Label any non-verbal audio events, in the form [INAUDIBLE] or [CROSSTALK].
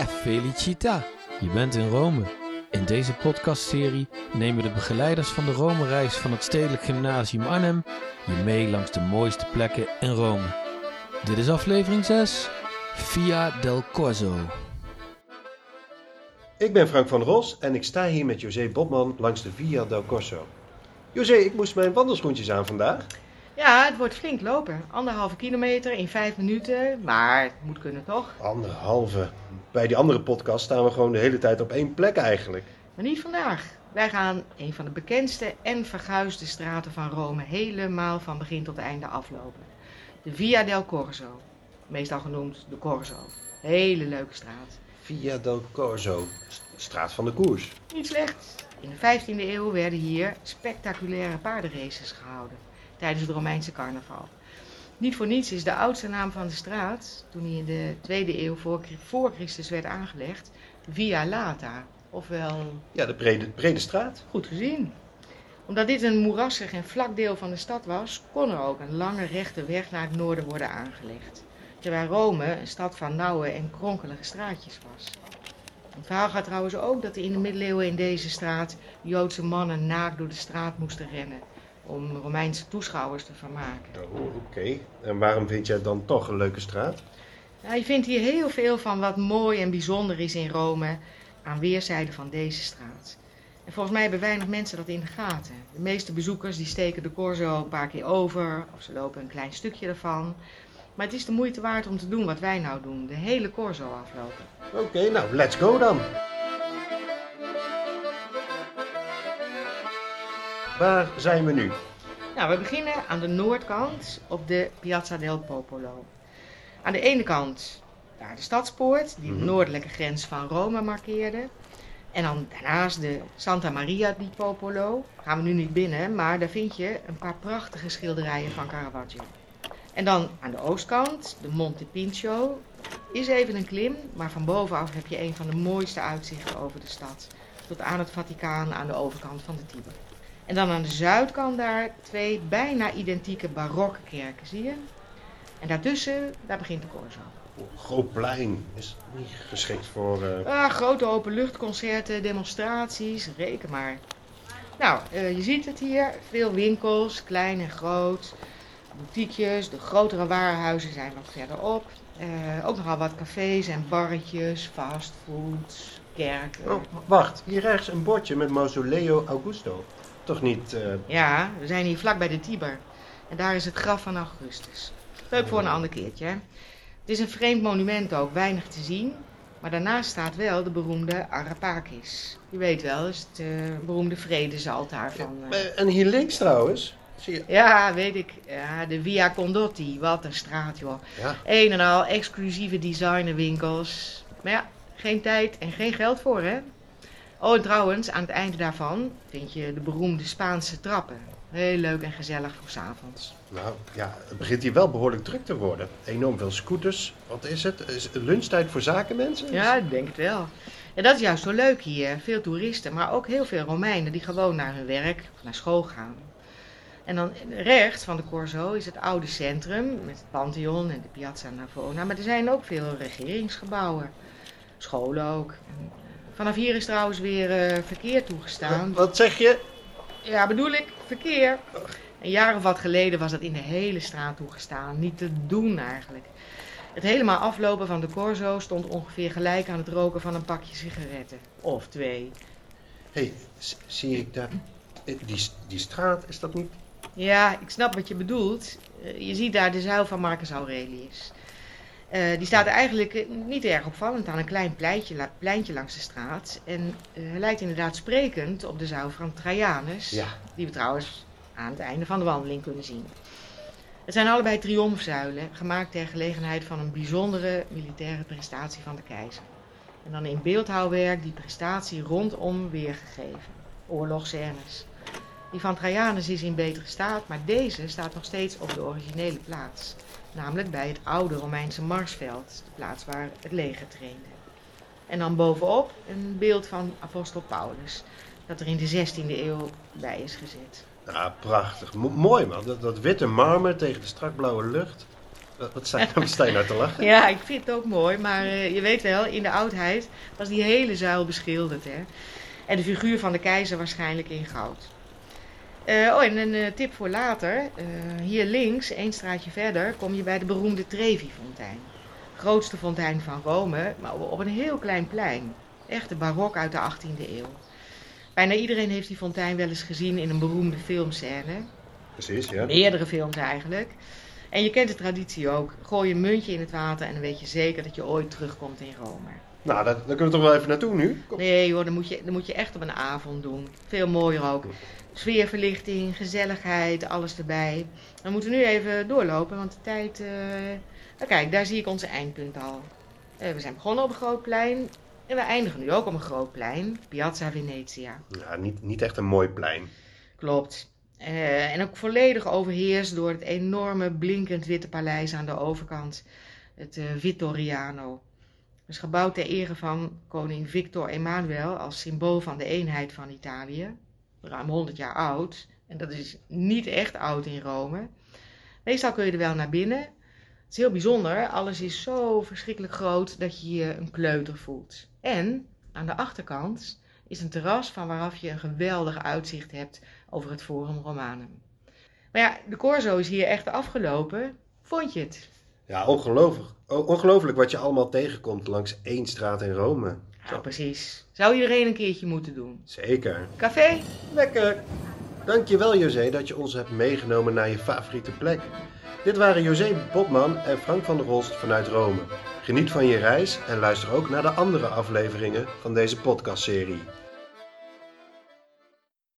Che felicita! Je bent in Rome. In deze podcastserie nemen de begeleiders van de Rome-reis van het Stedelijk Gymnasium Arnhem je mee langs de mooiste plekken in Rome. Dit is aflevering 6, Via del Corso. Ik ben Frank van Ros en ik sta hier met José Botman langs de Via del Corso. José, ik moest mijn wandelschoentjes aan vandaag. Ja, het wordt flink lopen. Anderhalve kilometer in vijf minuten, maar het moet kunnen toch? Anderhalve. Bij die andere podcast staan we gewoon de hele tijd op één plek eigenlijk. Maar niet vandaag. Wij gaan een van de bekendste en verguisde straten van Rome helemaal van begin tot einde aflopen. De Via del Corso. Meestal genoemd de Corso. Hele leuke straat. Via del Corso, st- straat van de koers. Niet slecht. In de 15e eeuw werden hier spectaculaire paardenraces gehouden tijdens het Romeinse carnaval. Niet voor niets is de oudste naam van de straat, toen hij in de 2e eeuw voor, voor Christus werd aangelegd, Via Lata. Ofwel, Ja, de brede, brede straat. goed gezien. Omdat dit een moerassig en vlak deel van de stad was, kon er ook een lange rechte weg naar het noorden worden aangelegd. Terwijl Rome een stad van nauwe en kronkelige straatjes was. Het verhaal gaat trouwens ook dat er in de middeleeuwen in deze straat Joodse mannen naakt door de straat moesten rennen om Romeinse toeschouwers te vermaken. Oh, oké. En waarom vind jij het dan toch een leuke straat? Nou, je vindt hier heel veel van wat mooi en bijzonder is in Rome aan weerszijden van deze straat. En volgens mij hebben weinig mensen dat in de gaten. De meeste bezoekers die steken de Corso een paar keer over of ze lopen een klein stukje ervan. Maar het is de moeite waard om te doen wat wij nou doen, de hele Corso aflopen. Oké, nou, let's go dan. Waar zijn we nu? Nou, we beginnen aan de noordkant op de Piazza del Popolo. Aan de ene kant daar de stadspoort, die de Mhm. noordelijke grens van Rome markeerde. En dan daarnaast de Santa Maria di Popolo. Gaan we nu niet binnen, maar daar vind je een paar prachtige schilderijen van Caravaggio. En dan aan de oostkant, de Monte Pincio. Is even een klim, maar van bovenaf heb je een van de mooiste uitzichten over de stad. Tot aan het Vaticaan aan de overkant van de Tiber. En dan aan de zuidkant daar twee bijna identieke barokke kerken, zie je? En daartussen, daar begint de Corso. Oh, groot plein. Is niet geschikt voor... eh, Ah, grote openluchtconcerten, demonstraties, reken maar. Nou, eh, je ziet het hier. Veel winkels, klein en groot. Boutiquejes, de grotere warenhuizen zijn wat verderop. Eh, ook nogal wat cafés en barretjes, fastfood, kerken. Oh, wacht. Hier rechts een bordje met Mausoleo Augusto. Toch niet... eh, Ja, we zijn hier vlak bij de Tiber. En daar is het graf van Augustus. Leuk voor een ander keertje, hè? Het is een vreemd monument ook, weinig te zien. Maar daarnaast staat wel de beroemde Arapakis. Je weet wel, is het eh, beroemde vredezaltaar van... eh, En hier links trouwens. Zie je... Ja, weet ik. Ja, de Via Condotti. Wat een straat, joh. Ja. Een en al exclusieve designerwinkels. Maar ja, geen tijd en geen geld voor, hè? Oh, en trouwens, aan het einde daarvan vind je de beroemde Spaanse trappen. Heel leuk en gezellig voor 's avonds. Nou, ja, het begint hier wel behoorlijk druk te worden. Enorm veel scooters. Wat is het? Is het lunchtijd voor zakenmensen? Ja, ik denk het wel. En dat is juist zo leuk hier. Veel toeristen, maar ook heel veel Romeinen die gewoon naar hun werk of naar school gaan. En dan rechts van de Corso is het oude centrum met het Pantheon en de Piazza Navona. Maar er zijn ook veel regeringsgebouwen. Scholen ook. En vanaf hier is trouwens weer eh, verkeer toegestaan. Wat zeg je? Ja, bedoel ik, verkeer. Een jaar of wat geleden was dat in de hele straat toegestaan. Niet te doen eigenlijk. Het helemaal aflopen van de Corso stond ongeveer gelijk aan het roken van een pakje sigaretten. Of twee. Hé, hey, zie ik daar... eh, Die, die straat, is dat niet... Ja, ik snap wat je bedoelt. Eh, je ziet daar de zuil van Marcus Aurelius. Eh, die staat eigenlijk eh, niet erg opvallend aan een klein pleintje, la- pleintje langs de straat. En hij lijkt inderdaad sprekend op de zuil van Trajanus. Ja. Die we trouwens aan het einde van de wandeling kunnen zien. Het zijn allebei triomfzuilen, gemaakt ter gelegenheid van een bijzondere militaire prestatie van de keizer. En dan in beeldhouwwerk die prestatie rondom weergegeven. Oorlogsscènes. Die van Trajanus is in betere staat, maar deze staat nog steeds op de originele plaats. Namelijk bij het oude Romeinse Marsveld, de plaats waar het leger trainde. En dan bovenop een beeld van apostel Paulus, dat er in de 16e eeuw bij is gezet. Ja, prachtig. Mo- mooi man. Dat, dat witte marmer tegen de strakblauwe lucht. Wat, je, [LAUGHS] wat sta je nou te lachen? Ja, ik vind het ook mooi, maar eh, je weet wel, in de oudheid was die hele zuil beschilderd. Hè? En de figuur van de keizer waarschijnlijk in goud. Eh, oh, en een eh, tip voor later. Eh, hier links, één straatje verder, kom je bij de beroemde Trevi-fontein. Grootste fontein van Rome, maar op een heel klein plein. Echt barok uit de 18e eeuw. Bijna iedereen heeft die fontein wel eens gezien in een beroemde filmscène. Precies, ja. Meerdere films eigenlijk. En je kent de traditie ook. Gooi een muntje in het water en dan weet je zeker dat je ooit terugkomt in Rome. Nou, daar, daar kunnen we toch wel even naartoe nu? Kom. Nee hoor, dat moet, je, dat moet je echt op een avond doen. Veel mooier ook. Sfeerverlichting, gezelligheid, alles erbij. We moeten nu even doorlopen, want de tijd... eh, Nou kijk, daar zie ik onze eindpunt al. Eh, we zijn begonnen op een groot plein. En we eindigen nu ook op een groot plein. Piazza Venezia. Ja, niet, niet echt een mooi plein. Klopt. Eh, en ook volledig overheerst door het enorme blinkend witte paleis aan de overkant. Het Vittoriano. Dus gebouwd ter ere van koning Victor Emmanuel als symbool van de eenheid van Italië. Ruim 100 jaar oud. En dat is niet echt oud in Rome. Meestal kun je er wel naar binnen. Het is heel bijzonder. Alles is zo verschrikkelijk groot dat je je een kleuter voelt. En aan de achterkant is een terras van waaraf je een geweldig uitzicht hebt over het Forum Romanum. Maar ja, de Corso is hier echt afgelopen. Vond je het? Ja, ongelooflijk. Ongelooflijk wat je allemaal tegenkomt langs één straat in Rome. Ja, precies. Zou iedereen een keertje moeten doen. Zeker. Café? Lekker. Dankjewel José dat je ons hebt meegenomen naar je favoriete plek. Dit waren José Botman en Frank van der Rolst vanuit Rome. Geniet van je reis en luister ook naar de andere afleveringen van deze podcastserie.